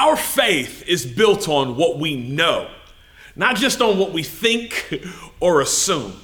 our faith is built on what we know, not just on what we think or assume.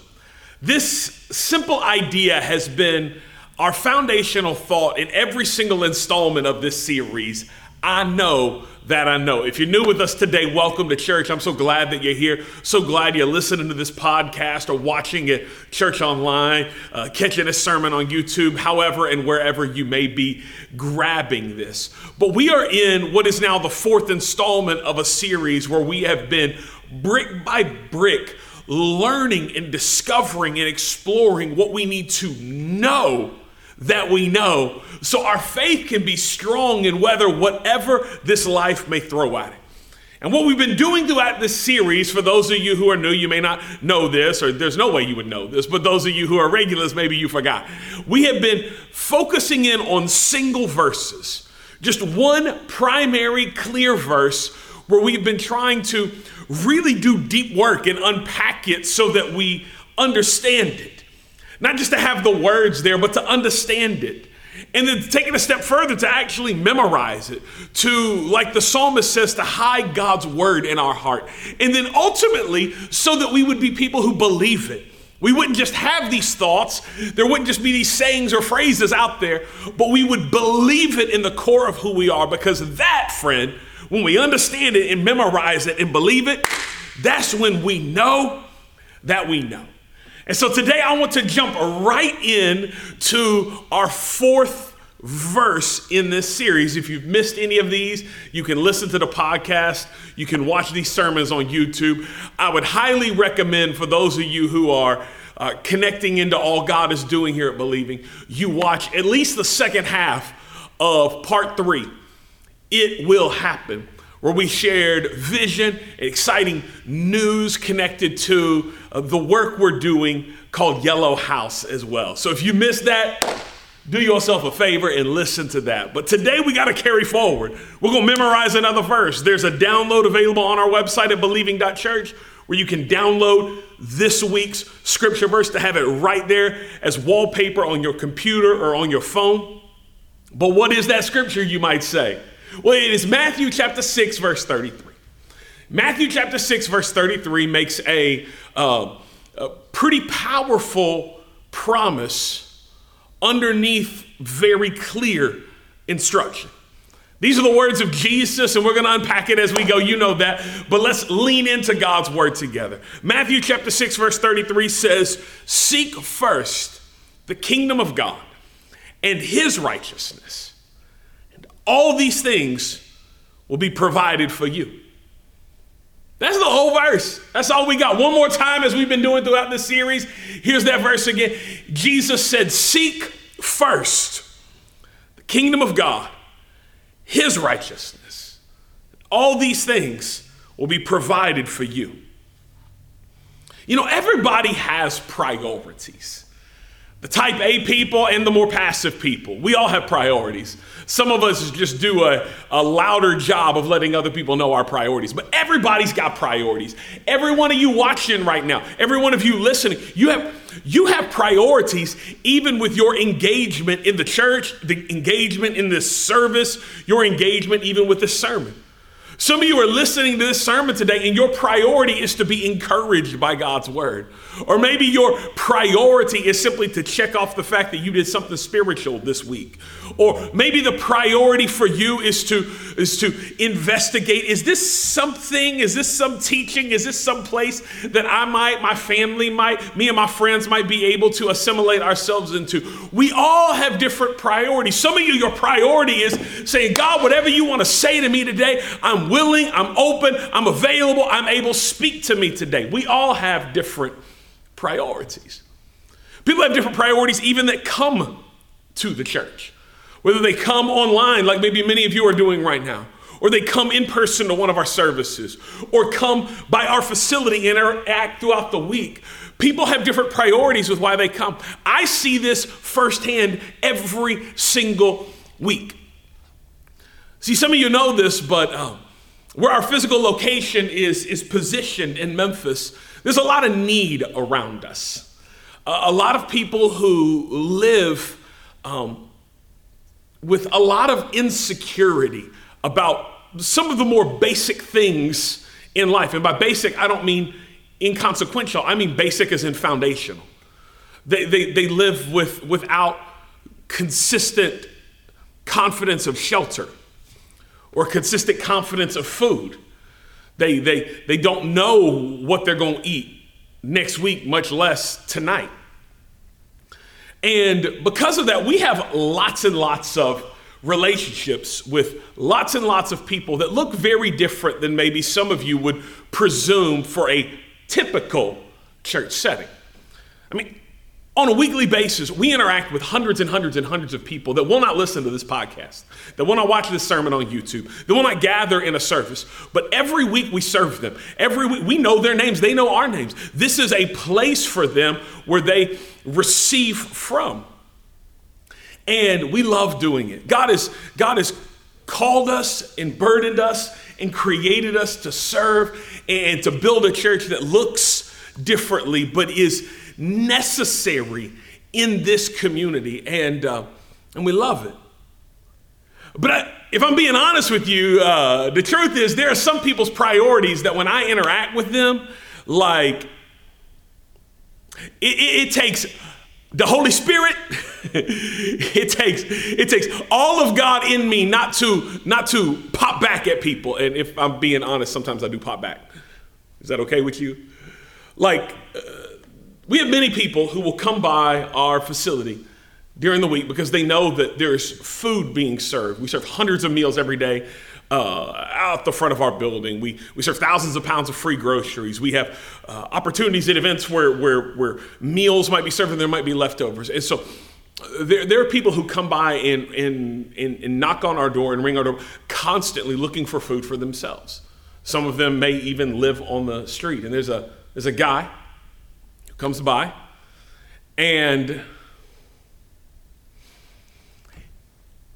This simple idea has been our foundational thought in every single installment of this series. I know that I know. If you're new with us today, welcome to church. I'm so glad that you're here. So glad you're listening to this podcast or watching it, church online, uh, catching a sermon on YouTube, however and wherever you may be grabbing this. But we are in what is now the fourth installment of a series where we have been brick by brick learning and discovering and exploring what we need to know that we know so our faith can be strong in weather whatever this life may throw at it. And what we've been doing throughout this series, for those of you who are new, you may not know this, or there's no way you would know this, but those of you who are regulars, maybe you forgot. We have been focusing in on single verses, just one primary clear verse where we've been trying to really do deep work and unpack it so that we understand it. Not just to have the words there, but to understand it. And then taking a step further to actually memorize it, to, like the psalmist says, to hide God's word in our heart. And then ultimately, so that we would be people who believe it. We wouldn't just have these thoughts, there wouldn't just be these sayings or phrases out there, but we would believe it in the core of who we are because that, friend, when we understand it and memorize it and believe it, that's when we know that we know. And so today I want to jump right in to our fourth verse in this series. If you've missed any of these, you can listen to the podcast, you can watch these sermons on YouTube. I would highly recommend for those of you who are uh, connecting into all God is doing here at Believing, you watch at least the second half of part three. It will happen where we shared vision, exciting news connected to uh, the work we're doing called Yellow House as well. So if you missed that, do yourself a favor and listen to that. But today we got to carry forward. We're going to memorize another verse. There's a download available on our website at believing.church where you can download this week's scripture verse to have it right there as wallpaper on your computer or on your phone. But what is that scripture, you might say? Well, it is Matthew chapter 6, verse 33. Matthew chapter 6, verse 33 makes a, uh, a pretty powerful promise underneath very clear instruction. These are the words of Jesus, and we're going to unpack it as we go. You know that. But let's lean into God's word together. Matthew chapter 6, verse 33 says, Seek first the kingdom of God and his righteousness all these things will be provided for you. That's the whole verse. That's all we got. One more time, as we've been doing throughout this series. Here's that verse again. Jesus said, Seek first the kingdom of God, his righteousness. All these things will be provided for you. You know, everybody has priorities the type A people and the more passive people. We all have priorities. Some of us just do a, a louder job of letting other people know our priorities, but everybody's got priorities. Every one of you watching right now, every one of you listening, you have you have priorities even with your engagement in the church, the engagement in this service, your engagement even with the sermon. Some of you are listening to this sermon today, and your priority is to be encouraged by God's word. Or maybe your priority is simply to check off the fact that you did something spiritual this week. Or maybe the priority for you is to, is to investigate is this something, is this some teaching, is this some place that I might, my family might, me and my friends might be able to assimilate ourselves into? We all have different priorities. Some of you, your priority is saying, God, whatever you want to say to me today, I'm willing, I'm open, I'm available, I'm able. Speak to me today. We all have different priorities. People have different priorities even that come to the church. Whether they come online, like maybe many of you are doing right now, or they come in person to one of our services, or come by our facility and interact throughout the week. People have different priorities with why they come. I see this firsthand every single week. See, some of you know this, but um, where our physical location is, is positioned in Memphis, there's a lot of need around us. A lot of people who live um, with a lot of insecurity about some of the more basic things in life. And by basic, I don't mean inconsequential, I mean basic as in foundational. They, they, they live with, without consistent confidence of shelter or consistent confidence of food. They, they, they don't know what they're going to eat next week, much less tonight. And because of that, we have lots and lots of relationships with lots and lots of people that look very different than maybe some of you would presume for a typical church setting. I mean, on a weekly basis, we interact with hundreds and hundreds and hundreds of people that will not listen to this podcast, that will not watch this sermon on YouTube, that will not gather in a service. But every week we serve them. Every week we know their names, they know our names. This is a place for them where they receive from. And we love doing it. God is God has called us and burdened us and created us to serve and to build a church that looks differently but is necessary in this community, and, uh, and we love it. But I, if I'm being honest with you, uh, the truth is there are some people's priorities that when I interact with them, like it, it, it takes the Holy Spirit, it takes it takes all of God in me not to not to pop back at people. And if I'm being honest, sometimes I do pop back. Is that okay with you? Like. Uh, we have many people who will come by our facility during the week because they know that there's food being served. We serve hundreds of meals every day uh, out the front of our building. We, we serve thousands of pounds of free groceries. We have uh, opportunities at events where, where, where meals might be served and there might be leftovers. And so uh, there, there are people who come by and, and, and, and knock on our door and ring our door constantly looking for food for themselves. Some of them may even live on the street. And there's a, there's a guy comes by and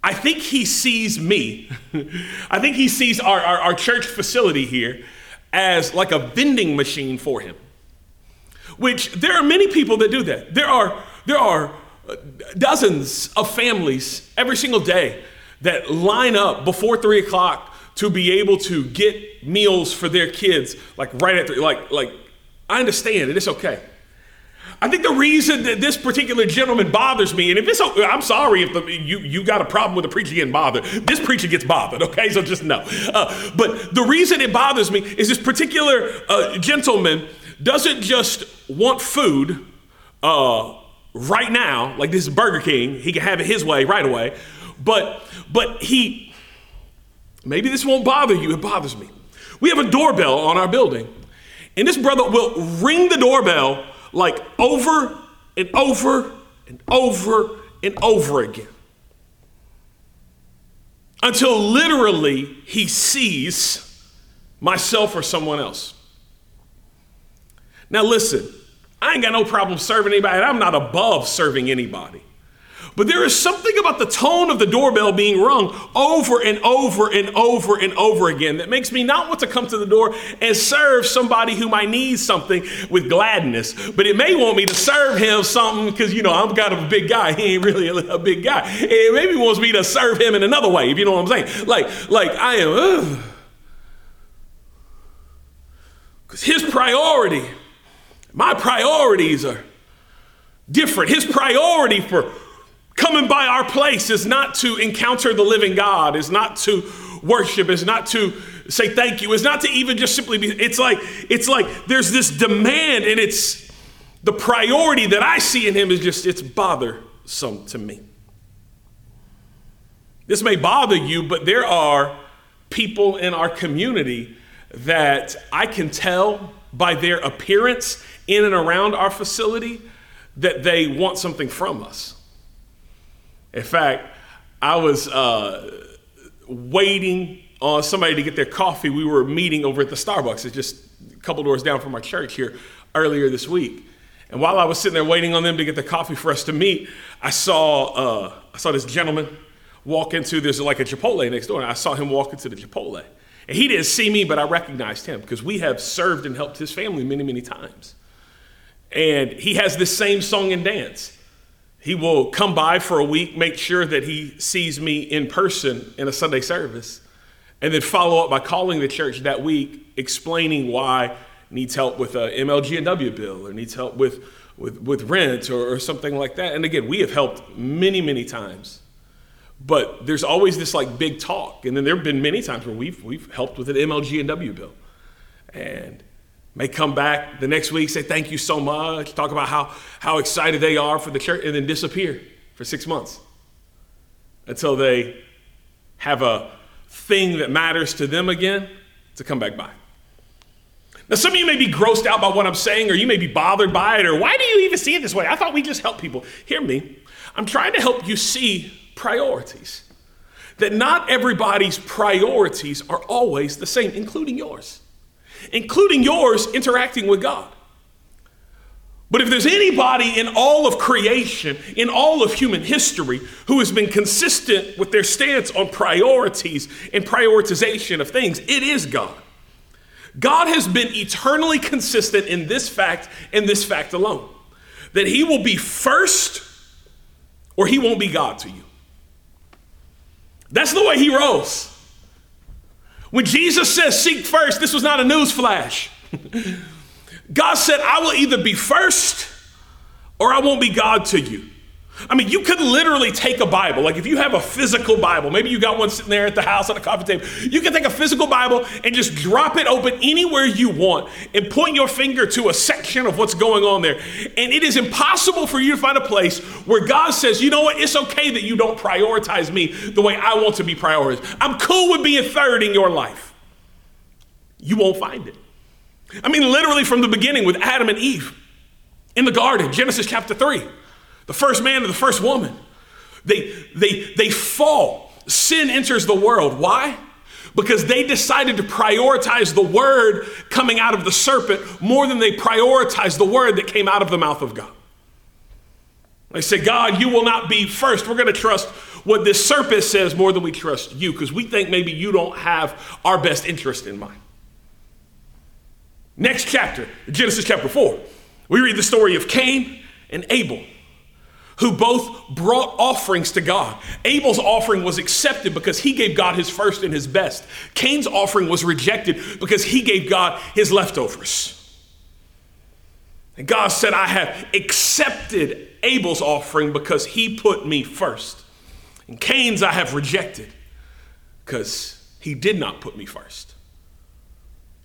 I think he sees me. I think he sees our, our, our, church facility here as like a vending machine for him. Which there are many people that do that. There are, there are uh, dozens of families every single day that line up before three o'clock to be able to get meals for their kids, like right at three. Like, like I understand it, it's okay. I think the reason that this particular gentleman bothers me, and if it's, I'm sorry if the, you, you got a problem with the preacher getting bothered. This preacher gets bothered, okay? So just know. Uh, but the reason it bothers me is this particular uh, gentleman doesn't just want food uh, right now, like this is Burger King, he can have it his way right away. But, but he, maybe this won't bother you, it bothers me. We have a doorbell on our building, and this brother will ring the doorbell like over and over and over and over again until literally he sees myself or someone else. Now, listen, I ain't got no problem serving anybody. I'm not above serving anybody. But there is something about the tone of the doorbell being rung over and over and over and over again that makes me not want to come to the door and serve somebody who might need something with gladness. But it may want me to serve him something because, you know, I'm kind of a big guy. He ain't really a, big guy. It maybe wants me to serve him in another way, if you know what I'm saying. Like, like I am, because his priority, my priorities are different. His priority for Coming by our place is not to encounter the living God, is not to worship, is not to say thank you, is not to even just simply be, it's like, it's like there's this demand and it's the priority that I see in him is just, it's bothersome to me. This may bother you, but there are people in our community that I can tell by their appearance in and around our facility that they want something from us. In fact, I was uh, waiting on somebody to get their coffee. We were meeting over at the Starbucks. It's just a couple doors down from our church here earlier this week. And while I was sitting there waiting on them to get the coffee for us to meet, I saw uh, I saw this gentleman walk into there's like a Chipotle next door, and I saw him walk into the Chipotle. And he didn't see me, but I recognized him because we have served and helped his family many, many times. And he has this same song and dance. He will come by for a week, make sure that he sees me in person in a Sunday service, And then follow up by calling the church that week, explaining why needs help with a MLG&W bill or needs help with, with, with rent or, or something like that. And again, we have helped many, many times. But there's always this like big talk. And then there have been many times where we've, we've helped with an MLG&W bill. And may come back the next week, say thank you so much, talk about how, how excited they are for the church, and then disappear for six months until they have a thing that matters to them again to come back by. Now, some of you may be grossed out by what I'm saying, or you may be bothered by it, or why do you even see it this way? I thought we just help people. Hear me. I'm trying to help you see priorities. That not everybody's priorities are always the same, including yours, including yours interacting with God. But if there's anybody in all of creation, in all of human history, who has been consistent with their stance on priorities and prioritization of things, it is God. God has been eternally consistent in this fact and this fact alone that He will be first or He won't be God to you. That's the way He rolls. When Jesus says, Seek first, this was not a news flash. God said, I will either be first or I won't be God to you. I mean, you could literally take a Bible. Like if you have a physical Bible, maybe you got one sitting there at the house on a coffee table. You can take a physical Bible and just drop it open anywhere you want and point your finger to a section of what's going on there. And it is impossible for you to find a place where God says, you know what, it's okay that you don't prioritize me the way I want to be prioritized. I'm cool with being third in your life. You won't find it. I mean, literally from the beginning with Adam and Eve in the garden, Genesis chapter 3, the first man and the first woman, they, they, they fall. Sin enters the world. Why? Because they decided to prioritize the word coming out of the serpent more than they prioritized the word that came out of the mouth of God. They say, God, you will not be first. We're going to trust what this serpent says more than we trust you because we think maybe you don't have our best interest in mind. Next chapter, Genesis chapter 4, we read the story of Cain and Abel, who both brought offerings to God. Abel's offering was accepted because he gave God his first and his best. Cain's offering was rejected because he gave God his leftovers. And God said, I have accepted Abel's offering because he put me first. And Cain's I have rejected because he did not put me first.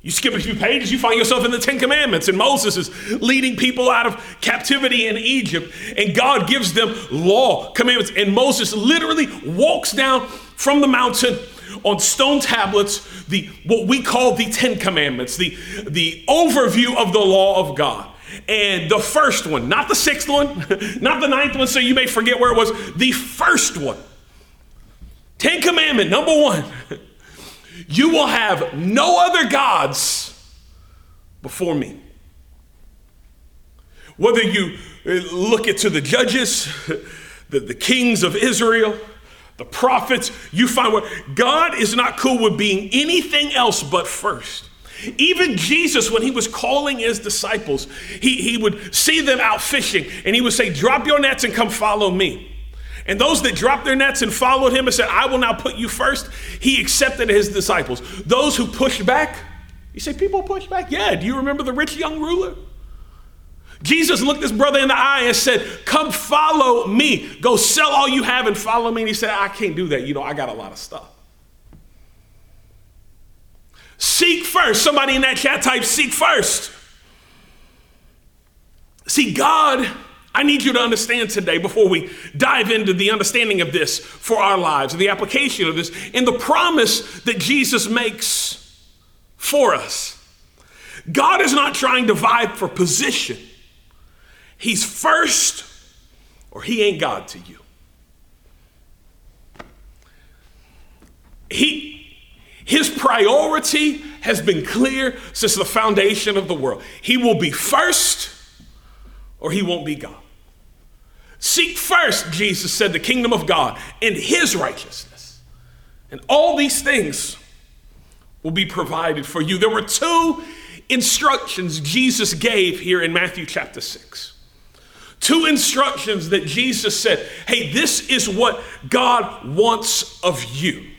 You skip a few pages, you find yourself in the Ten Commandments, and Moses is leading people out of captivity in Egypt, and God gives them law, commandments, and Moses literally walks down from the mountain on stone tablets the what we call the Ten Commandments, the, the overview of the law of God. And the first one, not the sixth one, not the ninth one, so you may forget where it was, the first one. Ten Commandment, number one. You will have no other gods before me. Whether you uh, look at to the judges, the, the kings of Israel, the prophets, you find where God is not cool with being anything else but first. Even Jesus, when he was calling his disciples, he, he would see them out fishing and he would say, Drop your nets and come follow me. And those that dropped their nets and followed him and said, I will now put you first, he accepted his disciples. Those who pushed back, you say, people push back? Yeah. Do you remember the rich young ruler? Jesus looked his brother in the eye and said, Come follow me. Go sell all you have and follow me. And he said, I can't do that. You know, I got a lot of stuff. Seek first. Somebody in that chat type, seek first. See, God I need you to understand today before we dive into the understanding of this for our lives and the application of this and the promise that Jesus makes for us. God is not trying to vie for position, He's first or He ain't God to you. He, his priority has been clear since the foundation of the world. He will be first or he won't be God. Seek first, Jesus said, the kingdom of God and his righteousness. And all these things will be provided for you. There were two instructions Jesus gave here in Matthew chapter 6. Two instructions that Jesus said, hey, this is what God wants of you.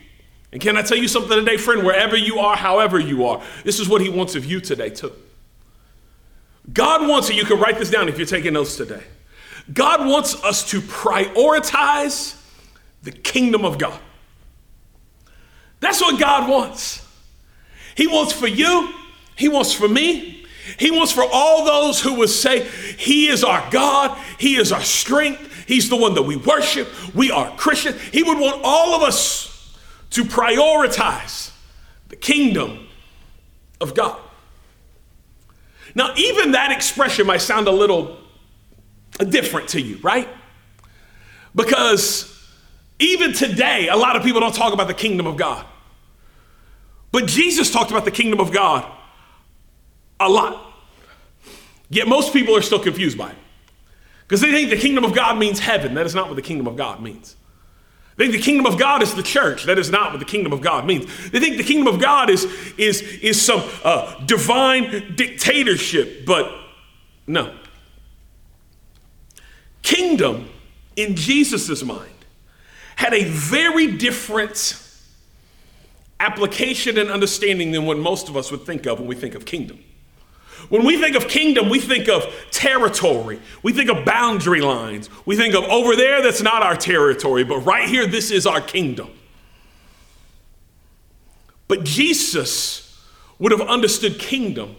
And can I tell you something today, friend? Wherever you are, however you are, this is what He wants of you today, too. God wants it, you can write this down if you're taking notes today. God wants us to prioritize the kingdom of God. That's what God wants. He wants for you, He wants for me, He wants for all those who would say, He is our God, He is our strength, He's the one that we worship, we are Christian. He would want all of us to prioritize the kingdom of God. Now, even that expression might sound a little different to you, right? Because even today, a lot of people don't talk about the kingdom of God. But Jesus talked about the kingdom of God a lot. Yet most people are still confused by it. Because they think the kingdom of God means heaven. That is not what the kingdom of God means. They think the kingdom of God is the church. That is not what the kingdom of God means. They think the kingdom of God is, is, is some uh, divine dictatorship, but no. Kingdom, in Jesus' mind, had a very different application and understanding than what most of us would think of when we think of kingdom. When we think of kingdom, we think of territory. We think of boundary lines. We think of over there, that's not our territory, but right here, this is our kingdom. But Jesus would have understood kingdom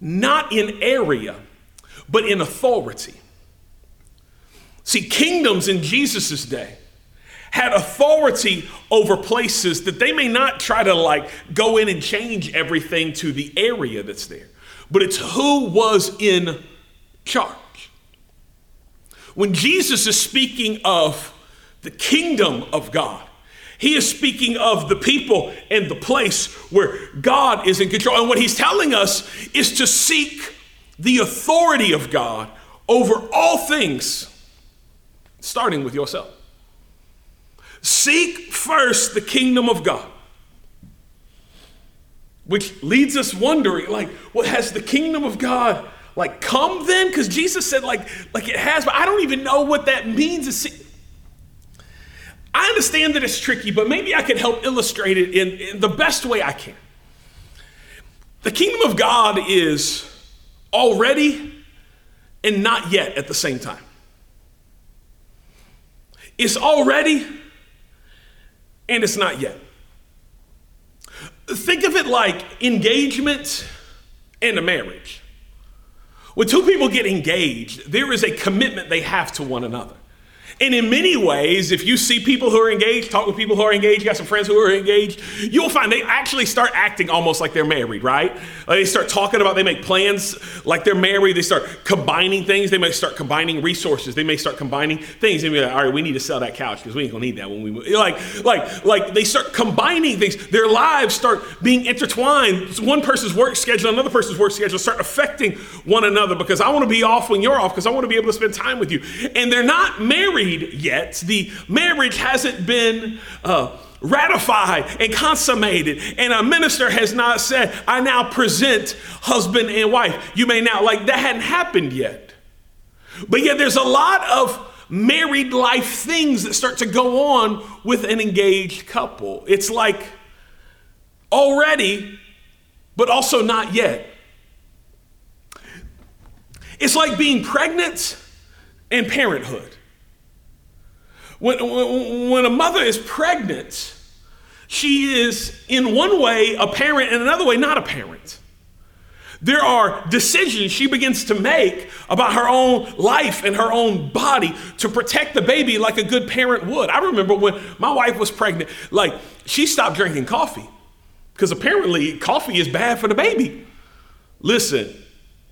not in area, but in authority. See, kingdoms in Jesus' day had authority over places that they may not try to like go in and change everything to the area that's there, but it's who was in charge. When Jesus is speaking of the kingdom of God, he is speaking of the people and the place where God is in control. And what he's telling us is to seek the authority of God over all things, starting with yourself. Seek first the kingdom of God. Which leads us wondering, like, what well, has the kingdom of God like come then? Because Jesus said, like, like it has, but I don't even know what that means. I understand that it's tricky, but maybe I can help illustrate it in, in the best way I can. The kingdom of God is already and not yet at the same time. It's already and it's not yet. Think of it like engagement and a marriage. When two people get engaged, there is a commitment they have to one another. And in many ways, if you see people who are engaged, talk with people who are engaged, you got some friends who are engaged, you'll find they actually start acting almost like they're married, right? They start talking about, they make plans like they're married. They start combining things. They may start combining resources. They may start combining things. And be like, all right, we need to sell that couch because we ain't gonna need that when we move. Like, like, like they start combining things. Their lives start being intertwined. One person's work schedule, another person's work schedule start affecting one another because I want to be off when you're off because I want to be able to spend time with you. And they're not married married yet. The marriage hasn't been uh, ratified and consummated, and a minister has not said, I now present husband and wife. You may now, like, that hadn't happened yet. But yet, there's a lot of married life things that start to go on with an engaged couple. It's like already, but also not yet. It's like being pregnant and parenthood. When, when a mother is pregnant, she is in one way a parent and another way not a parent. There are decisions she begins to make about her own life and her own body to protect the baby like a good parent would. I remember when my wife was pregnant, like she stopped drinking coffee because apparently coffee is bad for the baby. Listen,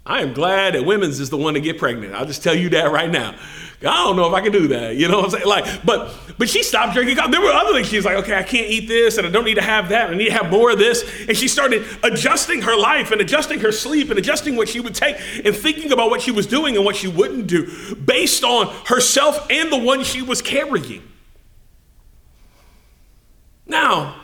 I am glad that women's is the one to get pregnant. I'll just tell you that right now. I don't know if I can do that. You know what I'm saying? Like, but but she stopped drinking coffee. There were other things. She's like, okay, I can't eat this, and I don't need to have that. I need to have more of this. And she started adjusting her life and adjusting her sleep and adjusting what she would take and thinking about what she was doing and what she wouldn't do based on herself and the one she was carrying. Now,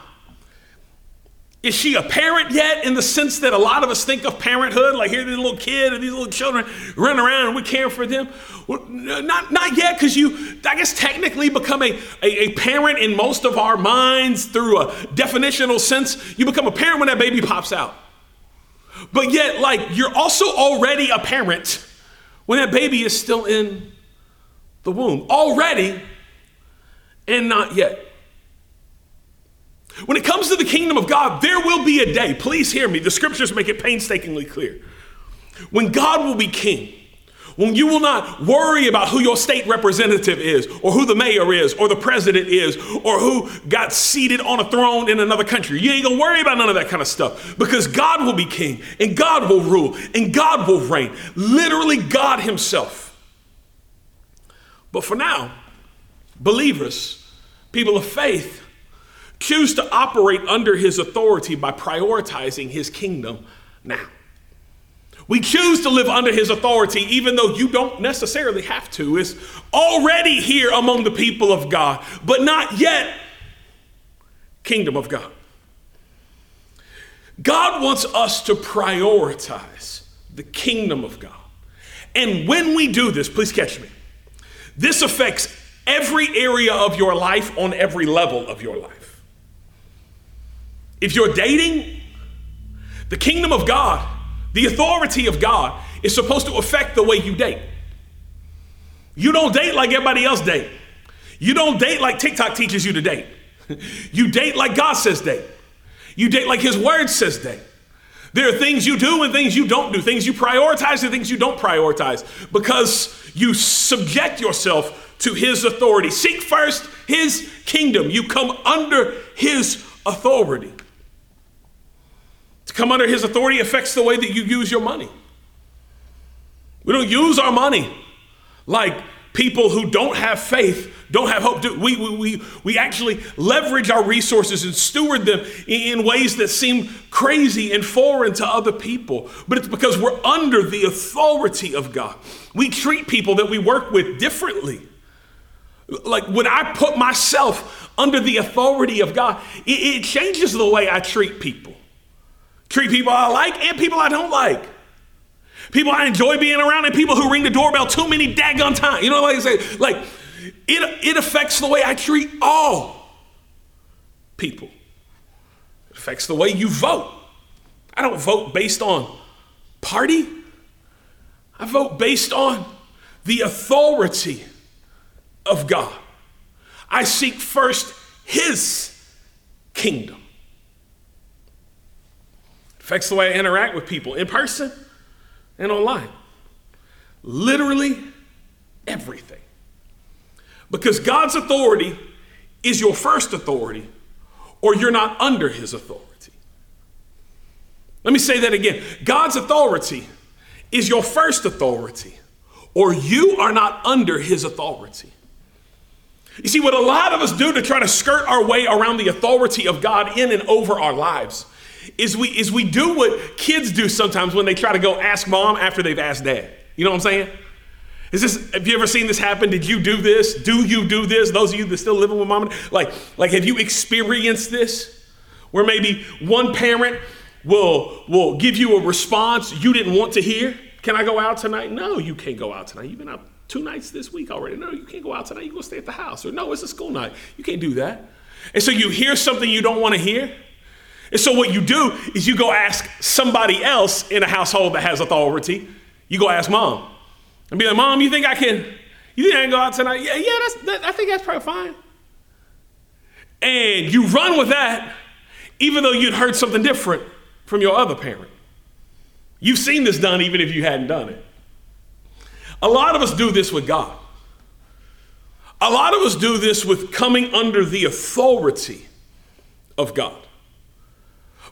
Is she a parent yet in the sense that a lot of us think of parenthood? Like here, this little kid and these little children running around and we care for them. Well, not, not yet, because you, I guess, technically become a, a, a, parent in most of our minds through a definitional sense. You become a parent when that baby pops out. But yet, like, you're also already a parent when that baby is still in the womb. Already and not yet. When it comes to the kingdom of God, there will be a day, please hear me, the scriptures make it painstakingly clear, when God will be king. When you will not worry about who your state representative is, or who the mayor is, or the president is, or who got seated on a throne in another country. You ain't gonna worry about none of that kind of stuff because God will be king, and God will rule, and God will reign. Literally, God Himself. But for now, believers, people of faith, choose to operate under his authority by prioritizing his kingdom now. We choose to live under his authority even though you don't necessarily have to. It's already here among the people of God, but not yet kingdom of God. God wants us to prioritize the kingdom of God. And when we do this, please catch me, this affects every area of your life on every level of your life. If you're dating, the kingdom of God, the authority of God, is supposed to affect the way you date. You don't date like everybody else date. You don't date like TikTok teaches you to date. You date like God says date. You date like His Word says date. There are things you do and things you don't do, things you prioritize and things you don't prioritize because you subject yourself to His authority. Seek first His kingdom. You come under His authority. To come under his authority affects the way that you use your money. We don't use our money like people who don't have faith, don't have hope. We, we, we, we actually leverage our resources and steward them in ways that seem crazy and foreign to other people. But it's because we're under the authority of God. We treat people that we work with differently. Like when I put myself under the authority of God, it, it changes the way I treat people. Treat people I like and people I don't like. People I enjoy being around and people who ring the doorbell too many daggone times. You know what I say? Like, it, it affects the way I treat all people. It affects the way you vote. I don't vote based on party. I vote based on the authority of God. I seek first His kingdom affects the way I interact with people in person and online. Literally everything. Because God's authority is your first authority, or you're not under his authority. Let me say that again God's authority is your first authority, or you are not under his authority. You see, what a lot of us do to try to skirt our way around the authority of God in and over our lives is we is we do what kids do sometimes when they try to go ask mom after they've asked dad. You know what I'm saying? Is this have you ever seen this happen? Did you do this? Do you do this? Those of you that still living with mom, like like have you experienced this? Where maybe one parent will will give you a response you didn't want to hear. Can I go out tonight? No, you can't go out tonight. You've been out two nights this week already. No, you can't go out tonight. You go stay at the house. Or no, it's a school night. You can't do that. And so you hear something you don't want to hear. And so what you do is you go ask somebody else in a household that has authority. You go ask mom and be like, Mom, you think I can? You think I can go out tonight? Yeah, yeah. That's, that, I think that's probably fine. And you run with that, even though you'd heard something different from your other parent. You've seen this done, even if you hadn't done it. A lot of us do this with God. A lot of us do this with coming under the authority of God.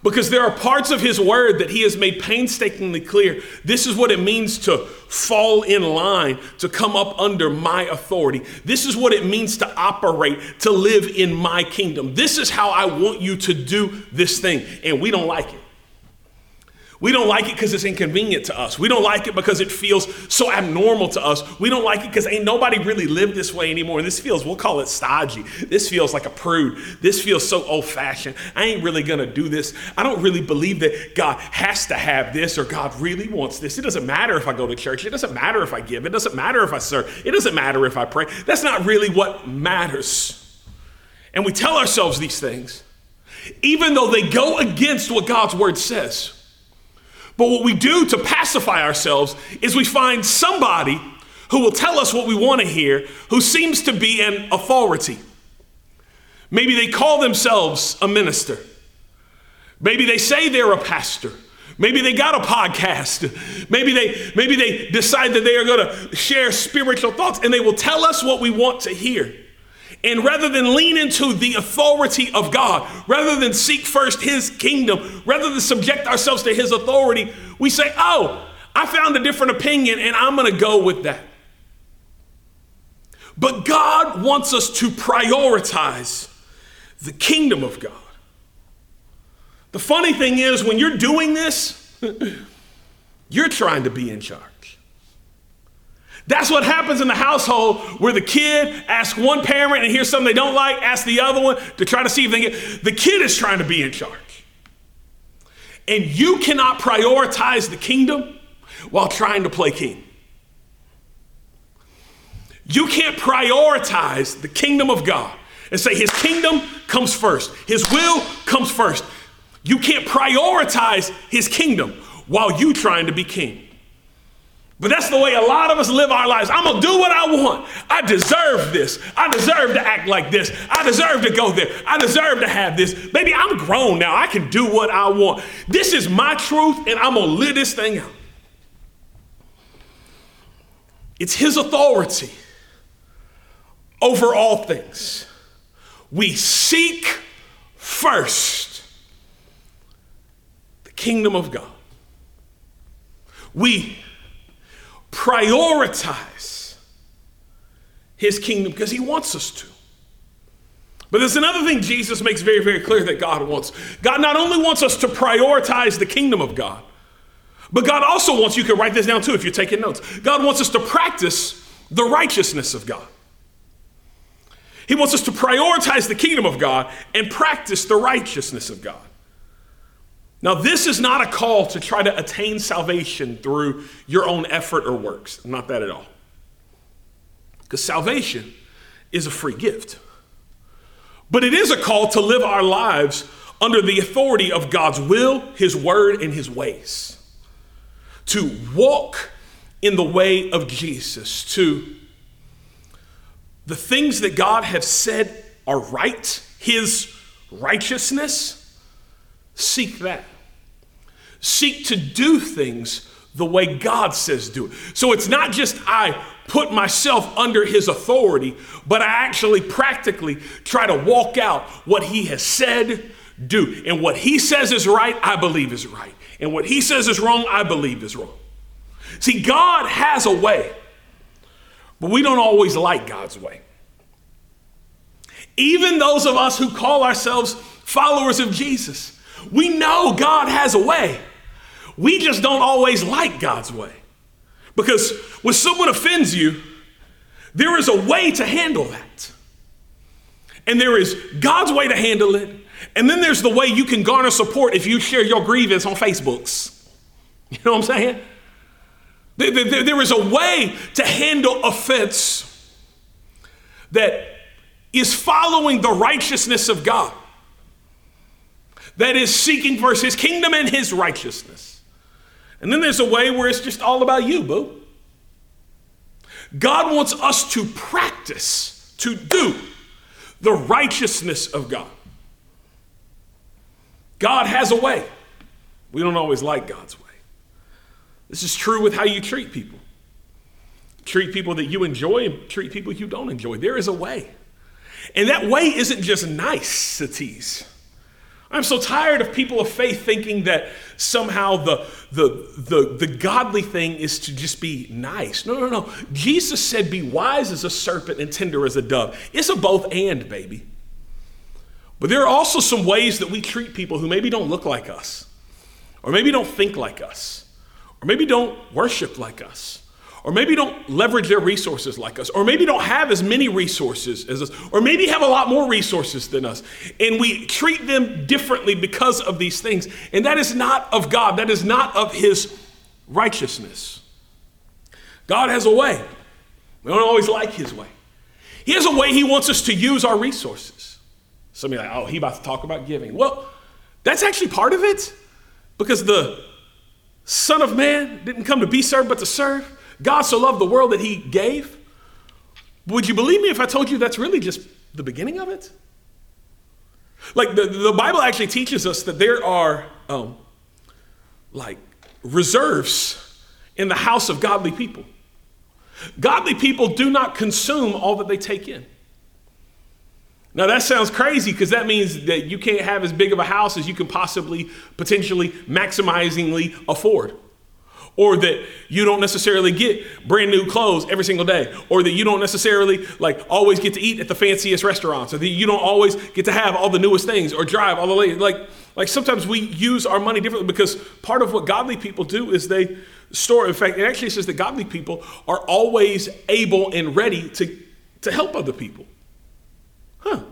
Because there are parts of his word that he has made painstakingly clear. This is what it means to fall in line, to come up under my authority. This is what it means to operate, to live in my kingdom. This is how I want you to do this thing. And we don't like it. We don't like it because it's inconvenient to us. We don't like it because it feels so abnormal to us. We don't like it because ain't nobody really lived this way anymore. And this feels, we'll call it stodgy. This feels like a prude. This feels so old fashioned. I ain't really gonna do this. I don't really believe that God has to have this or God really wants this. It doesn't matter if I go to church. It doesn't matter if I give. It doesn't matter if I serve. It doesn't matter if I pray. That's not really what matters. And we tell ourselves these things, even though they go against what God's word says. But what we do to pacify ourselves is we find somebody who will tell us what we want to hear, who seems to be an authority. Maybe they call themselves a minister. Maybe they say they're a pastor. Maybe they got a podcast. Maybe they maybe they decide that they are going to share spiritual thoughts and they will tell us what we want to hear. And rather than lean into the authority of God, rather than seek first His kingdom, rather than subject ourselves to His authority, we say, Oh, I found a different opinion and I'm going to go with that. But God wants us to prioritize the kingdom of God. The funny thing is, when you're doing this, you're trying to be in charge. That's what happens in the household where the kid asks one parent and hears something they don't like, asks the other one to try to see if they get. The kid is trying to be in charge. And you cannot prioritize the kingdom while trying to play king. You can't prioritize the kingdom of God and say his kingdom comes first, his will comes first. You can't prioritize his kingdom while you trying to be king. But that's the way a lot of us live our lives. I'm gonna do what I want. I deserve this. I deserve to act like this. I deserve to go there. I deserve to have this. Baby, I'm grown now. I can do what I want. This is my truth, and I'm gonna live this thing out. It's His authority over all things. We seek first the kingdom of God. We prioritize his kingdom because he wants us to. But there's another thing Jesus makes very, very clear that God wants. God not only wants us to prioritize the kingdom of God, but God also wants, you can write this down too if you're taking notes, God wants us to practice the righteousness of God. He wants us to prioritize the kingdom of God and practice the righteousness of God. Now, this is not a call to try to attain salvation through your own effort or works. Not that at all. Because salvation is a free gift. But it is a call to live our lives under the authority of God's will, His word, and His ways. To walk in the way of Jesus, to the things that God has said are right, His righteousness, seek that. Seek to do things the way God says do it. So it's not just I put myself under his authority, but I actually practically try to walk out what he has said, do. And what he says is right, I believe is right. And what he says is wrong, I believe is wrong. See, God has a way, but we don't always like God's way. Even those of us who call ourselves followers of Jesus, we know God has a way. We just don't always like God's way. Because when someone offends you, there is a way to handle that. And there is God's way to handle it. And then there's the way you can garner support if you share your grievance on Facebooks. You know what I'm saying? there, there, there is a way to handle offense that is following the righteousness of God that is seeking first his kingdom and his righteousness. And then there's a way where it's just all about you, boo. God wants us to practice, to do the righteousness of God. God has a way. We don't always like God's way. This is true with how you treat people. Treat people that you enjoy and treat people you don't enjoy. There is a way. And that way isn't just niceties. I'm so tired of people of faith thinking that somehow the, the, the, the godly thing is to just be nice. No, no, no. Jesus said, Be wise as a serpent and tender as a dove. It's a both and, baby. But there are also some ways that we treat people who maybe don't look like us, or maybe don't think like us, or maybe don't worship like us, or maybe don't leverage their resources like us, or maybe don't have as many resources as us, or maybe have a lot more resources than us. And we treat them differently because of these things. And that is not of God, that is not of His righteousness. God has a way. We don't always like His way. He has a way He wants us to use our resources. Some of you like, oh, he about to talk about giving. Well, that's actually part of it because the Son of Man didn't come to be served but to serve. God so loved the world that he gave. Would you believe me if I told you that's really just the beginning of it? Like the, the Bible actually teaches us that there are um, like reserves in the house of godly people. Godly people do not consume all that they take in. Now that sounds crazy because that means that you can't have as big of a house as you can possibly potentially maximizingly afford. Or that you don't necessarily get brand new clothes every single day, or that you don't necessarily like always get to eat at the fanciest restaurants, or that you don't always get to have all the newest things or drive all the latest Like, like sometimes we use our money differently because part of what godly people do is they store. In fact, it actually says that godly people are always able and ready to, to help other people. Huh.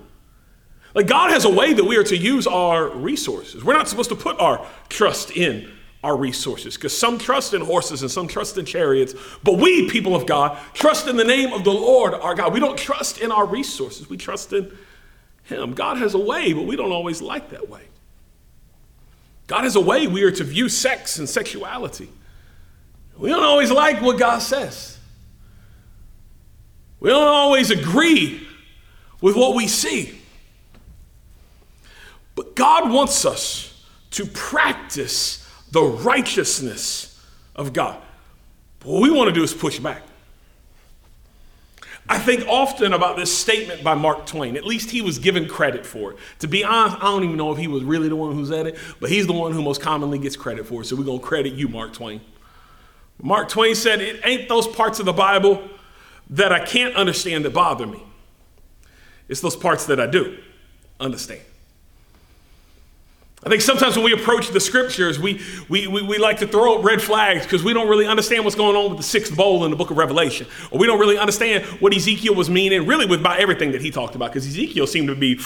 Like God has a way that we are to use our resources. We're not supposed to put our trust in our resources because some trust in horses and some trust in chariots. But we, people of God, trust in the name of the Lord our God. We don't trust in our resources, we trust in Him. God has a way, but we don't always like that way. God has a way we are to view sex and sexuality. We don't always like what God says. We don't always agree with what we see. But God wants us to practice the righteousness of God. But what we want to do is push back. I think often about this statement by Mark Twain. At least he was given credit for it. To be honest, I don't even know if he was really the one who said it, but he's the one who most commonly gets credit for it. So we're going to credit you, Mark Twain. Mark Twain said, It ain't those parts of the Bible that I can't understand that bother me. It's those parts that I do understand. I think sometimes when we approach the scriptures, we, we, we, we like to throw up red flags because we don't really understand what's going on with the sixth bowl in the book of Revelation. Or we don't really understand what Ezekiel was meaning, really, with about everything that he talked about, because Ezekiel seemed to be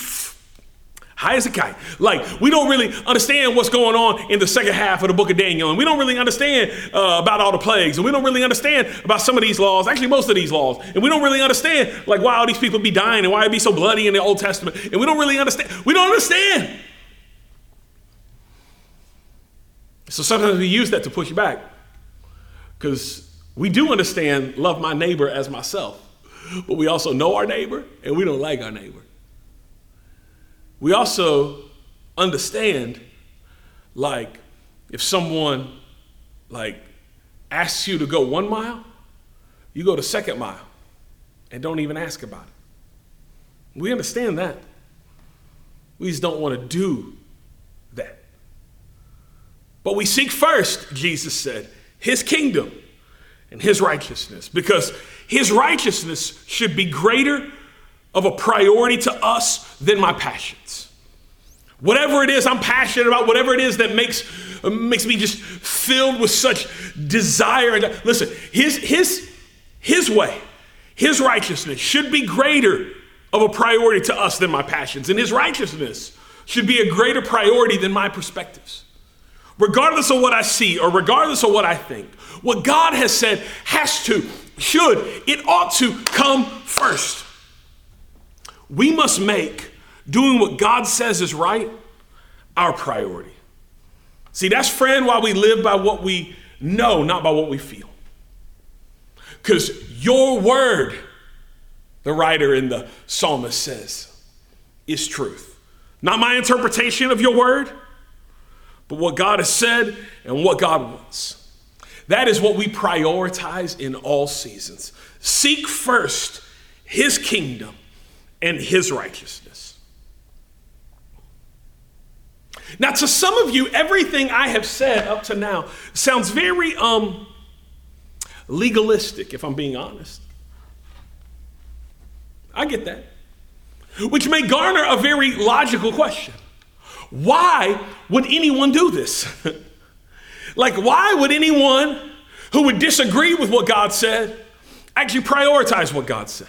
high as a kite. Like, we don't really understand what's going on in the second half of the book of Daniel, and we don't really understand uh, about all the plagues, and we don't really understand about some of these laws, actually, most of these laws, and we don't really understand, like, why all these people be dying and why it be so bloody in the Old Testament, and we don't really understand. We don't understand. So sometimes we use that to push you back because we do understand love my neighbor as myself, but we also know our neighbor and we don't like our neighbor. We also understand like if someone like asks you to go one mile, you go the second mile and don't even ask about it. We understand that. We just don't want to do. But we seek first, Jesus said, his kingdom and his righteousness, because his righteousness should be greater of a priority to us than my passions. Whatever it is I'm passionate about, whatever it is that makes, makes me just filled with such desire. Listen, his, his, his way, his righteousness should be greater of a priority to us than my passions. And his righteousness should be a greater priority than my perspectives regardless of what I see or regardless of what I think, what God has said has to, should, it ought to come first. We must make doing what God says is right our priority. See, that's friend why we live by what we know, not by what we feel. Because your word, the writer in the psalmist says, is truth. Not my interpretation of your word, but what God has said and what God wants. That is what we prioritize in all seasons. Seek first his kingdom and his righteousness. Now, to some of you, everything I have said up to now sounds very um, legalistic, if I'm being honest. I get that. Which may garner a very logical question why would anyone do this? Like, why would anyone who would disagree with what God said actually prioritize what God said?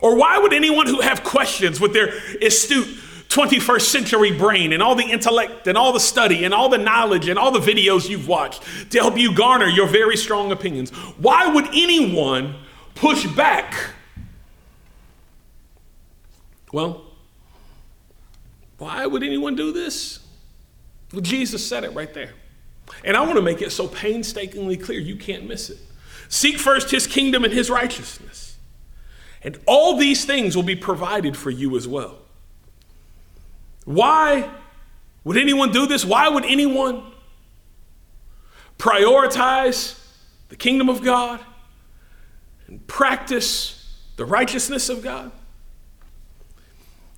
Or why would anyone who have questions with their astute 21st century brain and all the intellect and all the study and all the knowledge and all the videos you've watched to help you garner your very strong opinions, why would anyone push back? Well, why would anyone do this? Well, Jesus said it right there. And I want to make it so painstakingly clear you can't miss it. Seek first his kingdom and his righteousness, and all these things will be provided for you as well. Why would anyone do this? Why would anyone prioritize the kingdom of God and practice the righteousness of God?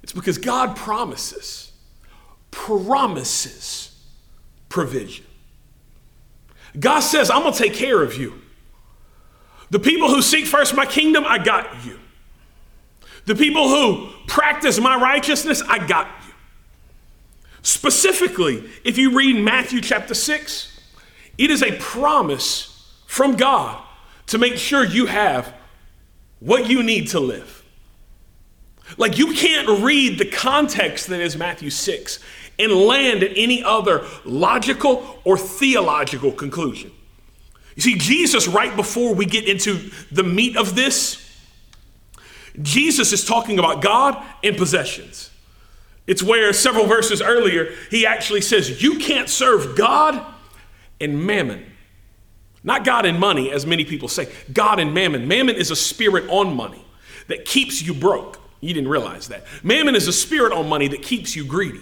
It's because God promises, promises provision. God says, I'm going to take care of you. The people who seek first my kingdom, I got you. The people who practice my righteousness, I got you. Specifically, if you read Matthew chapter 6, it is a promise from God to make sure you have what you need to live. Like you can't read the context that is Matthew 6 and land at any other logical or theological conclusion. You see, Jesus, right before we get into the meat of this, Jesus is talking about God and possessions. It's where several verses earlier, he actually says, You can't serve God and mammon. Not God and money, as many people say. God and mammon. Mammon is a spirit on money that keeps you broke. You didn't realize that. Mammon is a spirit on money that keeps you greedy.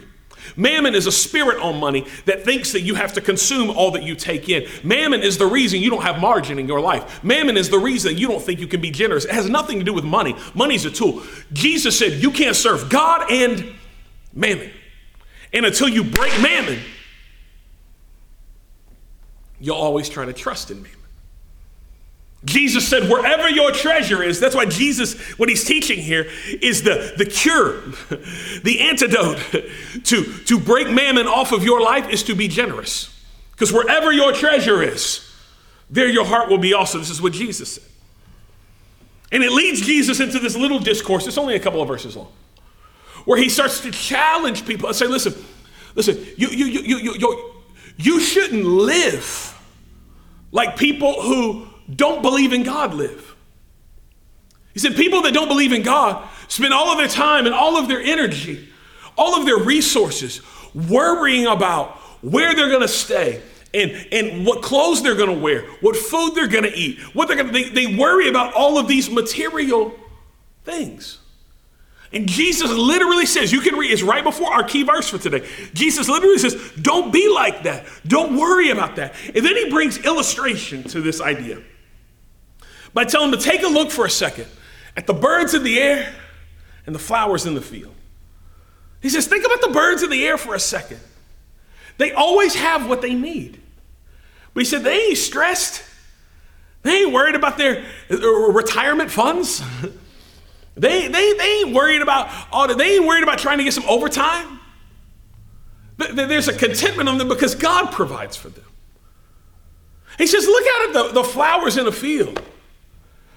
Mammon is a spirit on money that thinks that you have to consume all that you take in. Mammon is the reason you don't have margin in your life. Mammon is the reason you don't think you can be generous. It has nothing to do with money. Money's a tool. Jesus said you can't serve God and mammon. And until you break mammon, you'll always try to trust in mammon. Jesus said, wherever your treasure is, that's why Jesus, what he's teaching here, is the, the cure, the antidote to, to break mammon off of your life is to be generous. Because wherever your treasure is, there your heart will be also. This is what Jesus said. And it leads Jesus into this little discourse. It's only a couple of verses long, where he starts to challenge people and say, listen, listen, you, you, you, you, you, you, you shouldn't live like people who don't believe in God live. He said, People that don't believe in God spend all of their time and all of their energy, all of their resources worrying about where they're going to stay and, and what clothes they're going to wear, what food they're going to eat, what they're going to, they, they worry about all of these material things. And Jesus literally says, you can read, it's right before our key verse for today. Jesus literally says, don't be like that. Don't worry about that. And then he brings illustration to this idea by telling them to take a look for a second at the birds in the air and the flowers in the field. He says, think about the birds in the air for a second. They always have what they need. But he said, they ain't stressed. They ain't worried about their retirement funds. they, they, they ain't worried about all the, they ain't worried about trying to get some overtime. There's a contentment on them because God provides for them. He says, look out at the, the flowers in the field.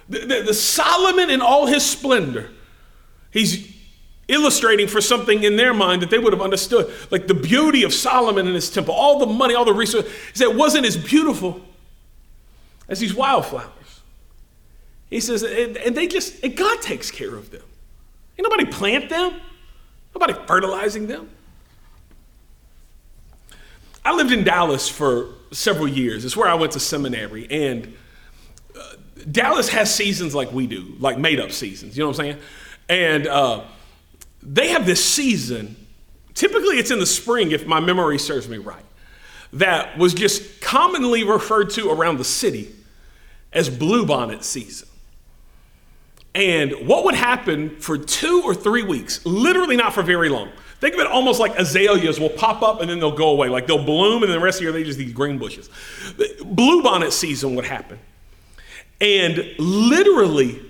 The, the, the Solomon in all his splendor, he's illustrating for something in their mind that they would have understood. Like the beauty of Solomon in his temple, all the money, all the resources. He said wasn't as beautiful as these wildflowers. He says, and, and they just, and God takes care of them. Ain't nobody plant them, nobody fertilizing them. I lived in Dallas for several years. It's where I went to seminary. And Dallas has seasons like we do, like made up seasons. You know what I'm saying? And uh, they have this season. Typically, it's in the spring, if my memory serves me right. That was just commonly referred to around the city as bluebonnet season. And what would happen for two or three weeks, literally not for very long. Think of it almost like azaleas will pop up and then they'll go away. Like they'll bloom and then the rest of the year they're just these green bushes. Bluebonnet season would happen. And literally,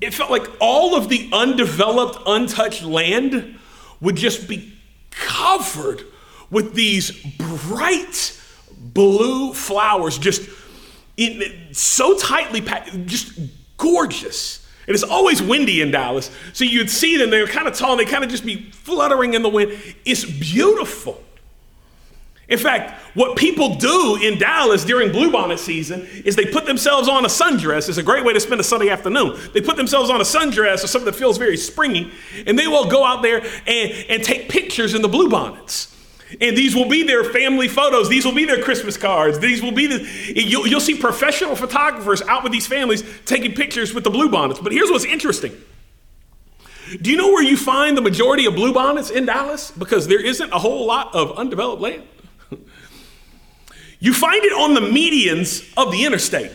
it felt like all of the undeveloped, untouched land would just be covered with these bright, blue flowers just in, so tightly packed, just gorgeous. And it's always windy in Dallas. So you'd see them, they're kind of tall, and they kind of just be fluttering in the wind. It's beautiful. In fact, what people do in Dallas during bluebonnet season is they put themselves on a sundress. It's a great way to spend a Sunday afternoon. They put themselves on a sundress or something that feels very springy, and they will go out there and, and take pictures in the bluebonnets. And these will be their family photos. These will be their Christmas cards. These will be the, you'll, you'll see professional photographers out with these families taking pictures with the bluebonnets. But here's what's interesting. Do you know where you find the majority of bluebonnets in Dallas? Because there isn't a whole lot of undeveloped land. You find it on the medians of the interstate.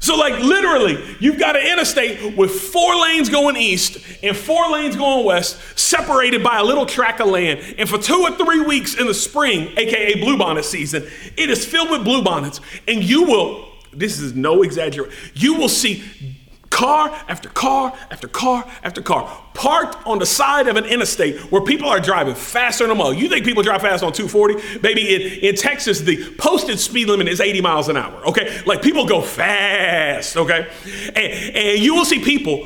So, like, literally, you've got an interstate with four lanes going east and four lanes going west, separated by a little tract of land. And for two or three weeks in the spring, aka bluebonnet season, it is filled with bluebonnets. And you will, this is no exaggeration, you will see car after car after car after car parked on the side of an interstate where people are driving faster than a mile. You think people drive fast on 240? Baby, in, in Texas, the posted speed limit is 80 miles an hour, okay? Like people go fast, okay? And, and you will see people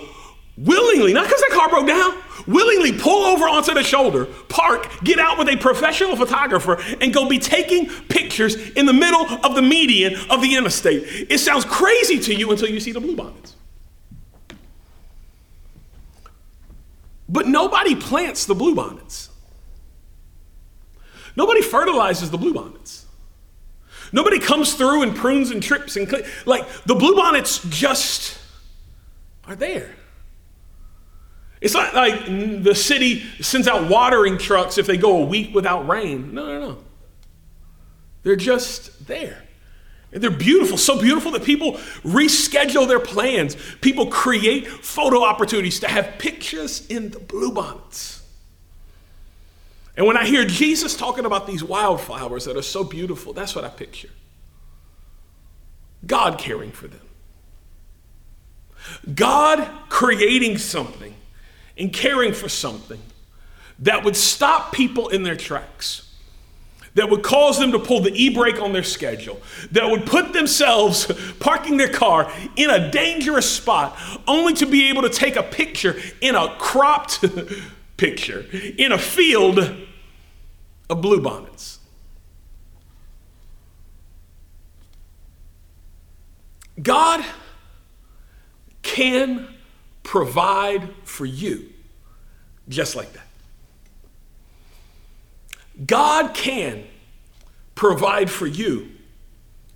willingly, not because their car broke down, willingly pull over onto the shoulder, park, get out with a professional photographer, and go be taking pictures in the middle of the median of the interstate. It sounds crazy to you until you see the bluebonnets. But nobody plants the bluebonnets. Nobody fertilizes the bluebonnets. Nobody comes through and prunes and trips and cl- like the bluebonnets just are there. It's not like the city sends out watering trucks if they go a week without rain. No, no, no. They're just there. They're beautiful, so beautiful that people reschedule their plans. People create photo opportunities to have pictures in the bluebonnets. And when I hear Jesus talking about these wildflowers that are so beautiful, that's what I picture God caring for them. God creating something and caring for something that would stop people in their tracks that would cause them to pull the e brake on their schedule, that would put themselves parking their car in a dangerous spot only to be able to take a picture in a cropped picture in a field of bluebonnets. God can provide for you just like that. God can provide for you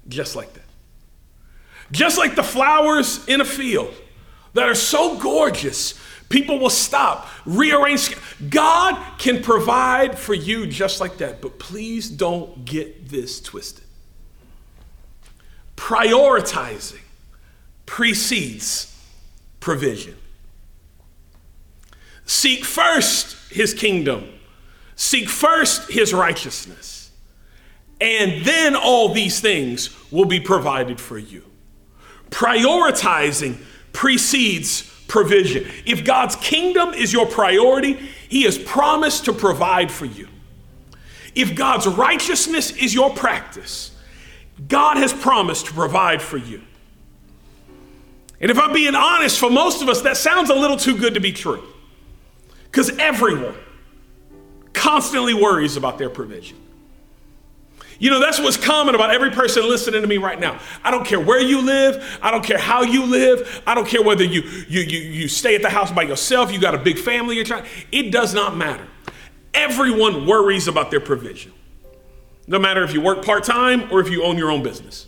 just like that. Just like the flowers in a field that are so gorgeous, people will stop, rearrange. God can provide for you just like that, but please don't get this twisted. Prioritizing precedes provision. Seek first his kingdom Seek first his righteousness, and then all these things will be provided for you. Prioritizing precedes provision. If God's kingdom is your priority, he has promised to provide for you. If God's righteousness is your practice, God has promised to provide for you. And if I'm being honest, for most of us, that sounds a little too good to be true. Because everyone, constantly worries about their provision. You know, that's what's common about every person listening to me right now. I don't care where you live. I don't care how you live. I don't care whether you, you, you, you stay at the house by yourself, you got a big family, you're trying. It does not matter. Everyone worries about their provision. No matter if you work part time or if you own your own business.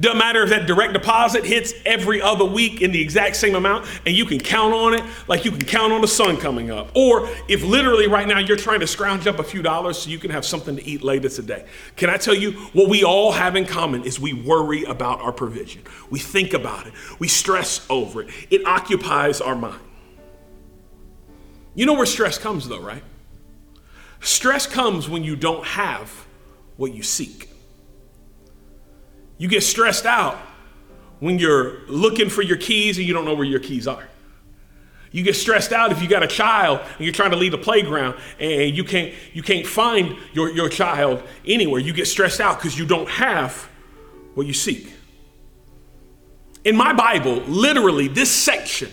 Doesn't matter if that direct deposit hits every other week in the exact same amount and you can count on it like you can count on the sun coming up. Or if literally right now you're trying to scrounge up a few dollars so you can have something to eat later today. Can I tell you what we all have in common is we worry about our provision. We think about it, we stress over it, it occupies our mind. You know where stress comes though, right? Stress comes when you don't have what you seek. You get stressed out when you're looking for your keys and you don't know where your keys are. You get stressed out if you got a child and you're trying to leave the playground and you can't you can't find your, your child anywhere. You get stressed out because you don't have what you seek. In my Bible, literally, this section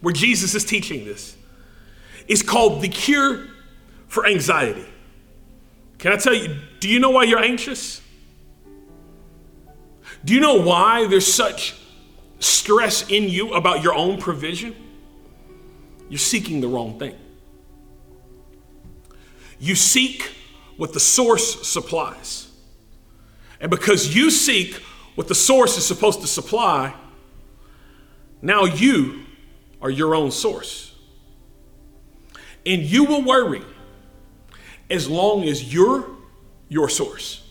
where Jesus is teaching this is called the cure for anxiety. Can I tell you, do you know why you're anxious? Do you know why there's such stress in you about your own provision? You're seeking the wrong thing. You seek what the source supplies. And because you seek what the source is supposed to supply, now you are your own source. And you will worry as long as you're your source.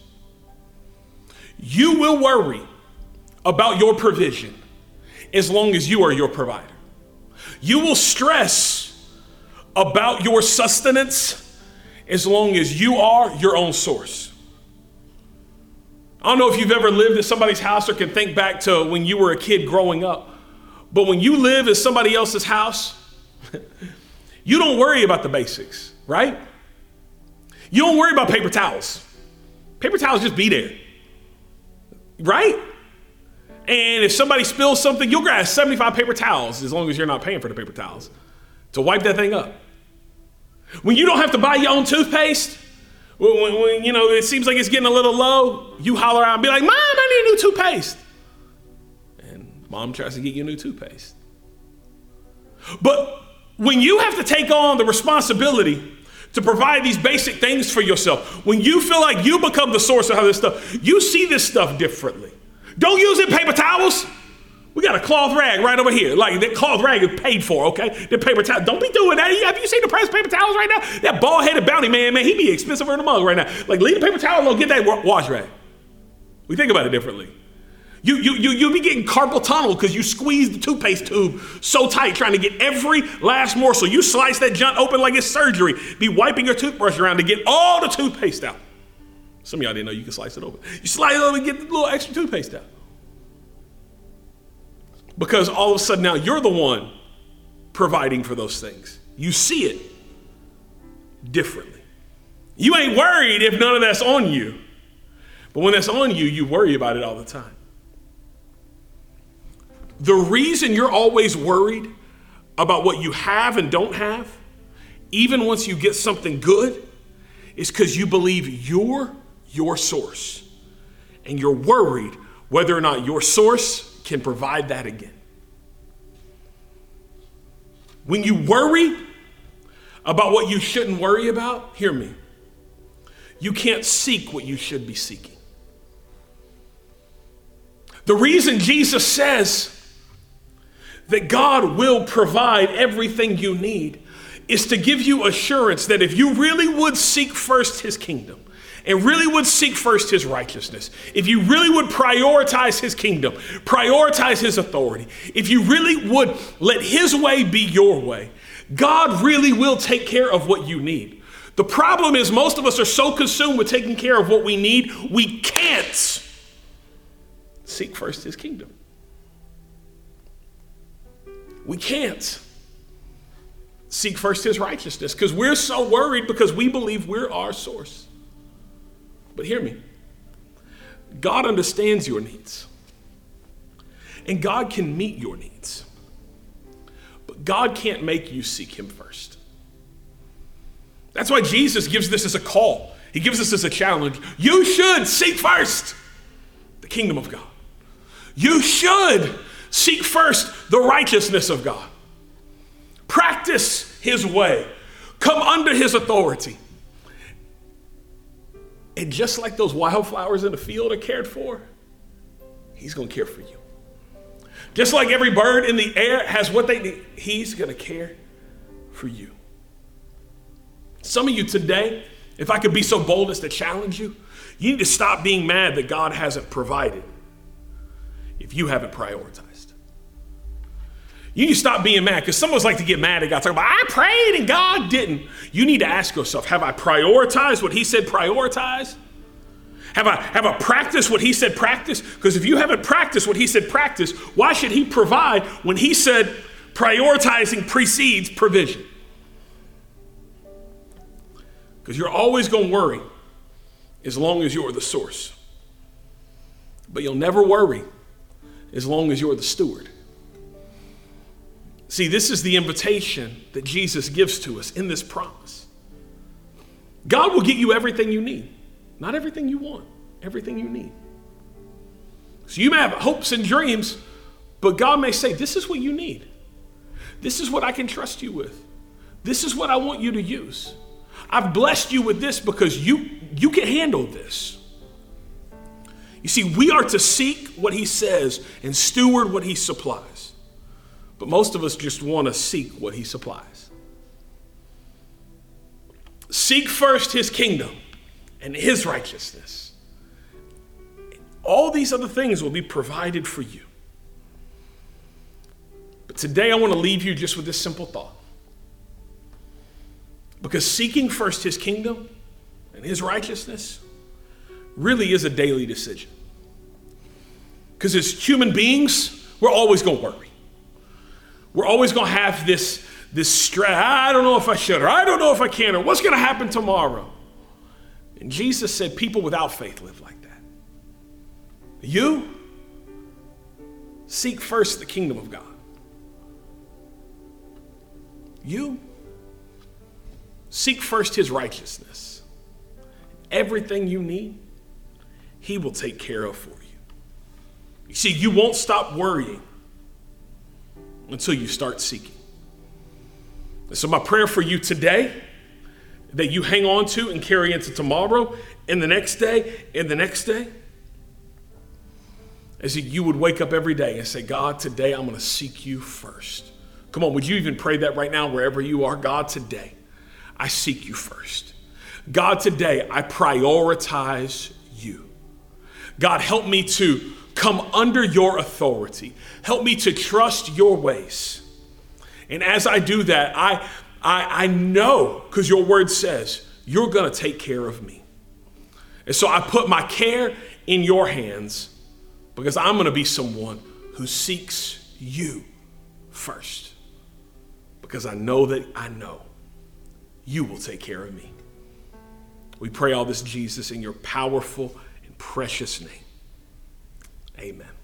You will worry about your provision as long as you are your provider. You will stress about your sustenance as long as you are your own source. I don't know if you've ever lived at somebody's house or can think back to when you were a kid growing up, but when you live at somebody else's house, you don't worry about the basics, right? You don't worry about paper towels. Paper towels just be there, right? And if somebody spills something, you'll grab 75 paper towels as long as you're not paying for the paper towels to wipe that thing up. When you don't have to buy your own toothpaste, when, when, you know it seems like it's getting a little low, you holler out and be like, "Mom, I need a new toothpaste," and mom tries to get you a new toothpaste. But when you have to take on the responsibility to provide these basic things for yourself, when you feel like you become the source of all this stuff, you see this stuff differently. Don't use it paper towels. We got a cloth rag right over here. Like that cloth rag is paid for, okay? The paper towel. Don't be doing that. Have you seen the price of paper towels right now? That bald-headed bounty man, man, he be expensive in the mug right now. Like leave the paper towel alone, get that wash rag. We think about it differently. You, you, you, you be getting carpal tunnel because you squeeze the toothpaste tube so tight trying to get every last morsel. You slice that junk open like it's surgery. Be wiping your toothbrush around to get all the toothpaste out. Some of y'all didn't know you can slice it open. You slice it open and get the little extra toothpaste out. Because all of a sudden now you're the one providing for those things. You see it differently. You ain't worried if none of that's on you. But when that's on you, you worry about it all the time. The reason you're always worried about what you have and don't have, even once you get something good, is because you believe you're your source. And you're worried whether or not your source can provide that again. When you worry about what you shouldn't worry about, hear me. You can't seek what you should be seeking. The reason Jesus says that God will provide everything you need is to give you assurance that if you really would seek first his kingdom, and really would seek first his righteousness, if you really would prioritize his kingdom, prioritize his authority, if you really would let his way be your way, God really will take care of what you need. The problem is, most of us are so consumed with taking care of what we need, we can't seek first his kingdom. We can't seek first his righteousness because we're so worried because we believe we're our source. But hear me God understands your needs, and God can meet your needs. But God can't make you seek him first. That's why Jesus gives this as a call. He gives this as a challenge. You should seek first the kingdom of God. You should seek first the righteousness of God. Practice his way. Come under his authority. And just like those wildflowers in the field are cared for, he's going to care for you. Just like every bird in the air has what they need, he's going to care for you. Some of you today, if I could be so bold as to challenge you, you need to stop being mad that God hasn't provided if you haven't prioritized. You need to stop being mad because some of us like to get mad at God, talking about, I prayed and God didn't. You need to ask yourself, have I prioritized what He said prioritize? Have I, have I practiced what He said practice? Because if you haven't practiced what He said practice, why should He provide when He said Prioritizing precedes provision. Because you're always going to worry as long as you're the source. But you'll never worry as long as you're the steward. See, this is the invitation that Jesus gives to us in this promise. God will get you everything you need, not everything you want, everything you need. So you may have hopes and dreams, but God may say, This is what you need. This is what I can trust you with. This is what I want you to use. I've blessed you with this because you, you can handle this. You see, we are to seek what he says and steward what he supplies. But most of us just want to seek what he supplies. Seek first his kingdom and his righteousness. All these other things will be provided for you. But today I want to leave you just with this simple thought. Because seeking first his kingdom and his righteousness really is a daily decision. Because as human beings, we're always going to worry. We're always going to have this, this stress. I don't know if I should, or I don't know if I can, or what's going to happen tomorrow. And Jesus said, People without faith live like that. You seek first the kingdom of God. You seek first his righteousness. Everything you need, he will take care of for you. You see, you won't stop worrying until you start seeking. so, my prayer for you today that you hang on to and carry into tomorrow and the next day and the next day is that you would wake up every day and say, God, today I'm going to seek you first. Come on, would you even pray that right now, wherever you are? God, today I seek you first. God, today I prioritize you. God, help me to come under your authority. Help me to trust your ways. And as I do that, I, I, I know, because your word says, you're going to take care of me. And so I put my care in your hands because I'm going to be someone who seeks you first. Because I know that I know you will take care of me. We pray all this, Jesus, in your powerful and precious name. Amen.